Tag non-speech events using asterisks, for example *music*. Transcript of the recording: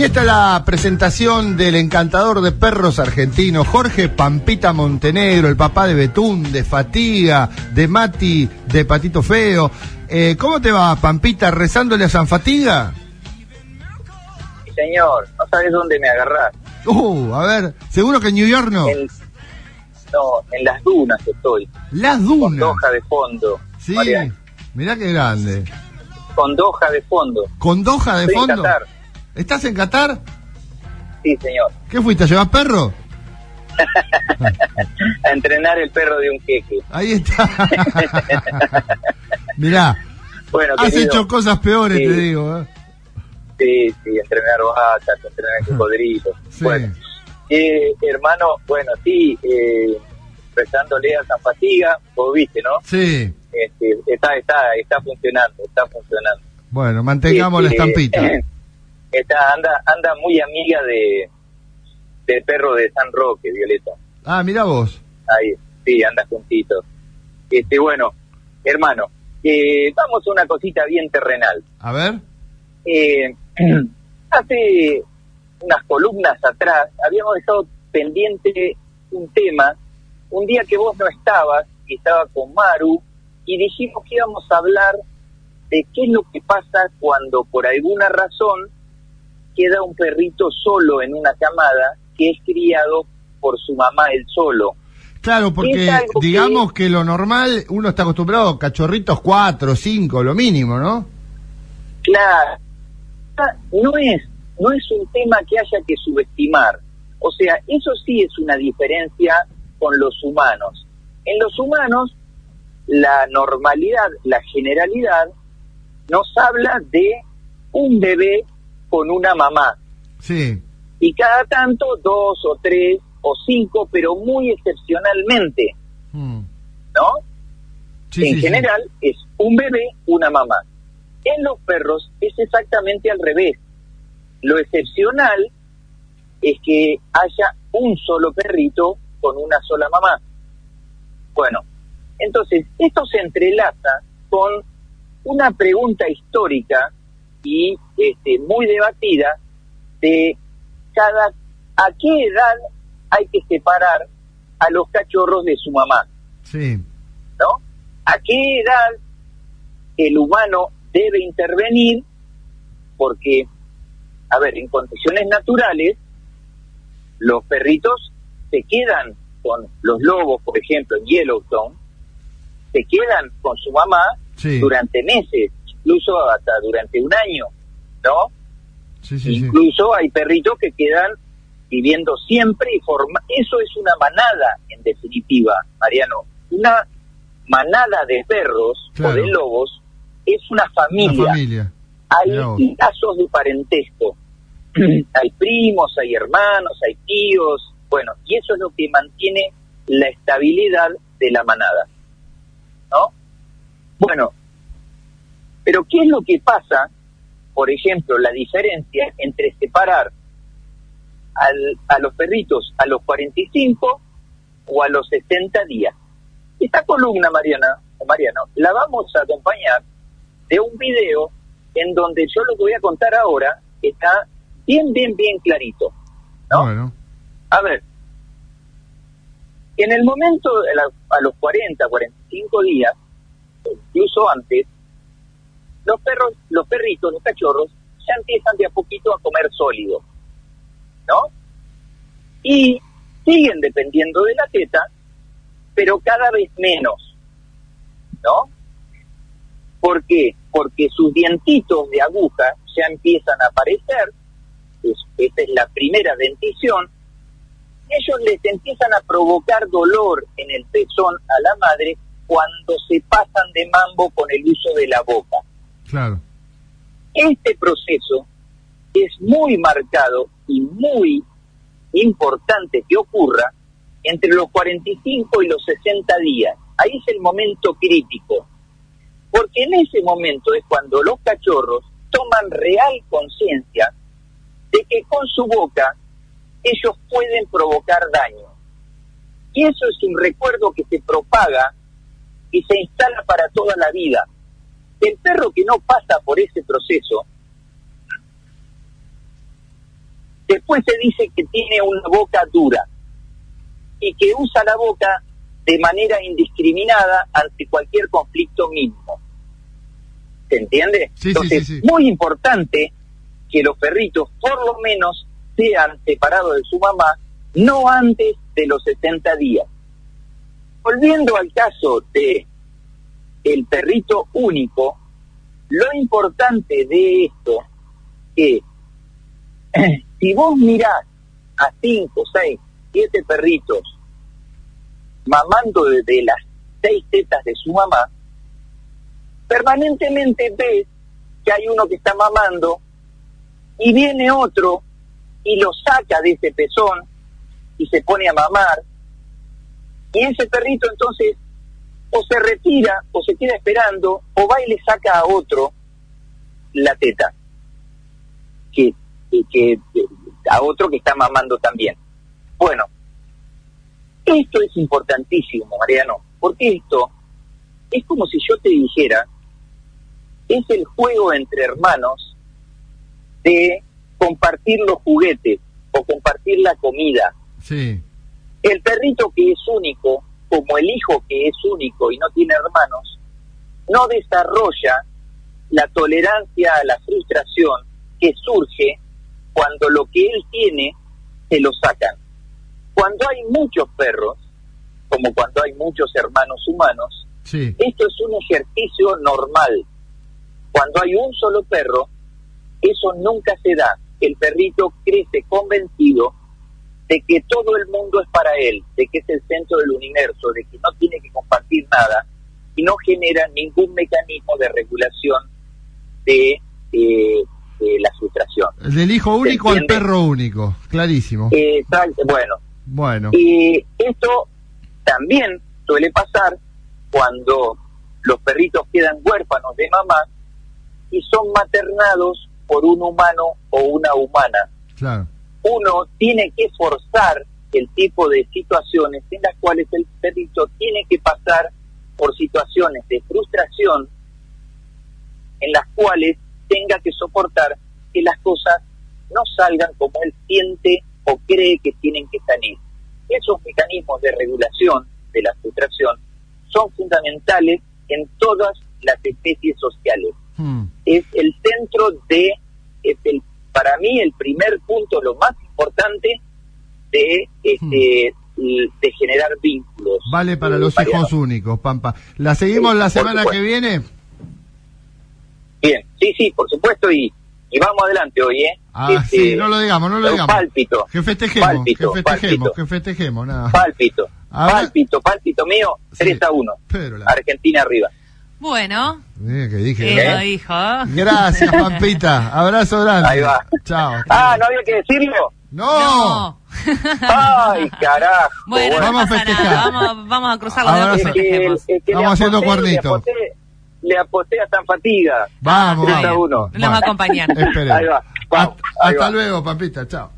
Y esta es la presentación del encantador de perros argentino, Jorge Pampita Montenegro, el papá de Betún, de Fatiga, de Mati, de Patito Feo. Eh, ¿Cómo te va, Pampita, rezándole a San Fatiga? Sí, señor, no sabes dónde me agarrás. Uh, a ver, seguro que en New York no. En, no, en las dunas estoy. Las Con dunas. Doha de fondo. Sí, Mariano. mirá qué grande. Con Doha de fondo. ¿Con Doha de Estoy en fondo? Qatar. ¿Estás en Qatar? Sí, señor. ¿Qué fuiste a llevar perro? *laughs* A entrenar el perro de un jeque. Ahí está. *laughs* Mirá, Bueno, has querido, hecho cosas peores, Sí. te digo. ¿eh? Sí, sí, entrenar vacas, entrenar cocodrilos. *laughs* Sí. Bueno, eh, hermano, bueno, sí, eh, rezándole a San Fatiga, vos viste, ¿no? Sí. Este, está, está, está funcionando, está funcionando. Bueno, mantengamos la Este, estampita. Está, anda, anda muy amiga de del perro de San Roque, Violeta. Ah, mira vos. Ahí, sí, anda juntito. Este, bueno, hermano, eh, vamos a una cosita bien terrenal. A ver. Eh, *clears throat* hace unas columnas atrás habíamos dejado pendiente un tema, un día que vos no estabas, y estaba con Maru, y dijimos que íbamos a hablar de qué es lo que pasa cuando por alguna razón queda un perrito solo en una camada que es criado por su mamá el solo. Claro, porque algo que- digamos que... lo normal, uno está acostumbrado a cachorritos cuatro, cinco, lo mínimo, ¿no? Claro, no es, no es un tema que haya que subestimar. O sea, eso sí es una diferencia con los humanos. En los humanos, la normalidad, la generalidad, nos habla de un bebé con una mamá. Sí. Y cada tanto, dos o tres o cinco, pero muy excepcionalmente, Mm. ¿no? Sí, en sí, sí. general es un bebé, una mamá. En los perros es exactamente al revés. Lo excepcional es que haya un solo perrito con una sola mamá. Bueno, entonces esto se entrelaza con una pregunta histórica y este, muy debatida de cada a qué edad hay que separar a los cachorros de su mamá. Sí. ¿no? ¿A qué edad el humano debe intervenir? Porque, a ver, en condiciones naturales, los perritos se quedan con los lobos, por ejemplo, en Yellowstone, se quedan con su mamá Sí. durante meses, incluso hasta durante un año, ¿no? Sí, sí, sí. Incluso hay perritos que quedan viviendo siempre y forma eso es una manada en definitiva, Mariano. Una manada de perros Claro. o de lobos es una familia. Una familia. Hay lazos de parentesco. *clears throat* hay primos, hay hermanos, hay tíos, bueno, y eso es lo que mantiene la estabilidad de la manada. ¿No? Bueno, pero ¿qué es lo que pasa, por ejemplo, la diferencia entre separar al- a los perritos a los 45 o a los 60 días? Esta columna, Mariana, o Mariano, la vamos a acompañar de un video en donde yo lo que voy a contar ahora está bien, bien, bien clarito. ¿no? Bueno. A ver, en el momento, a los 40, 45 días, incluso antes, los perros, los perritos, los cachorros, ya empiezan de a poquito a comer sólido, ¿no? Y siguen dependiendo de la teta, pero cada vez menos, ¿no? ¿Por qué? Porque sus dientitos de aguja ya empiezan a aparecer, es- esa es la primera dentición, ellos les empiezan a provocar dolor en el pezón a la madre cuando se pasan de mambo con el uso de la boca. Claro. Este proceso es muy marcado y muy importante que ocurra entre los 45 y los 60 días. Ahí es el momento crítico. Porque en ese momento es cuando los cachorros toman real conciencia de que con su boca ellos pueden provocar daño. Y eso es un recuerdo que se propaga y se instala para toda la vida. El perro que no pasa por ese proceso Después se dice que tiene una boca dura y que usa la boca de manera indiscriminada ante cualquier conflicto mínimo. ¿Se entiende? Sí, Entonces, sí, sí. muy importante que los perritos por lo menos sean separados de su mamá no antes de los 60 días. Volviendo al caso de el perrito único, lo importante de esto es *clears throat* si vos mirás a 5, 6, 7 perritos mamando desde las seis tetas de su mamá, permanentemente ves que hay uno que está mamando y viene otro y lo saca de ese pezón y se pone a mamar. Y ese perrito entonces o se retira o se queda esperando o va y le saca a otro la teta. Que, que, que- a otro que está mamando también. Bueno esto es importantísimo Mariano porque esto es como si yo te dijera es el juego entre hermanos de compartir los juguetes o compartir la comida. Sí. el perrito que es único, como el hijo que es único y no tiene hermanos, no desarrolla la tolerancia a la frustración que surge cuando lo que él tiene se lo sacan. Cuando hay muchos perros, como cuando hay muchos hermanos humanos, Sí. esto es un ejercicio normal. Cuando hay un solo perro, eso nunca se da. El perrito crece convencido de que todo el mundo es para él, de que es el centro del universo, de que no tiene que compartir nada y no genera ningún mecanismo de regulación de, eh, de la frustración. Del hijo único al perro único. Clarísimo. Eh, bueno, Bueno. y esto también suele pasar cuando los perritos quedan huérfanos de mamá y son maternados por un humano o una humana. Claro. Uno tiene que forzar el tipo de situaciones en las cuales el perrito tiene que pasar por situaciones de frustración en las cuales tenga que soportar que las cosas no salgan como él siente o cree que tienen que salir. Esos mecanismos de regulación de la frustración son fundamentales en todas las especies sociales. Hmm. Es el centro de, es el, mí el primer punto, lo más importante de, este, de generar vínculos. Vale para Eh, los hijos únicos, Pampa. ¿La seguimos Sí, la semana que viene? Bien, sí, sí, por supuesto, y, y vamos adelante hoy, ¿eh? Ah, Este, sí, no lo digamos, no lo digamos. Pálpito, Que festejemos, Pálpito, que festejemos, pálpito. que festejemos, nada. pálpito, pálpito, pálpito mío, Sí. 3 a 1. Pero la- Argentina arriba. Bueno, Eh, que dije. ¿qué ¿eh? lo dijo? Gracias, Pampita. Abrazo grande. Ahí va. Chao. Ah, ¿no había que decirlo? No. ¡Ay, carajo! Bueno, no Vamos a festejar. nada, Vamos, vamos a cruzar los dedos. Es que, es que Estamos haciendo aposté, cuernito. Le aposté, a San Fatiga. Vamos, vamos. Nos va a acompañar. Esperemos. Ahí va. Vamos, Hasta, ahí hasta va. luego, Pampita. Chao.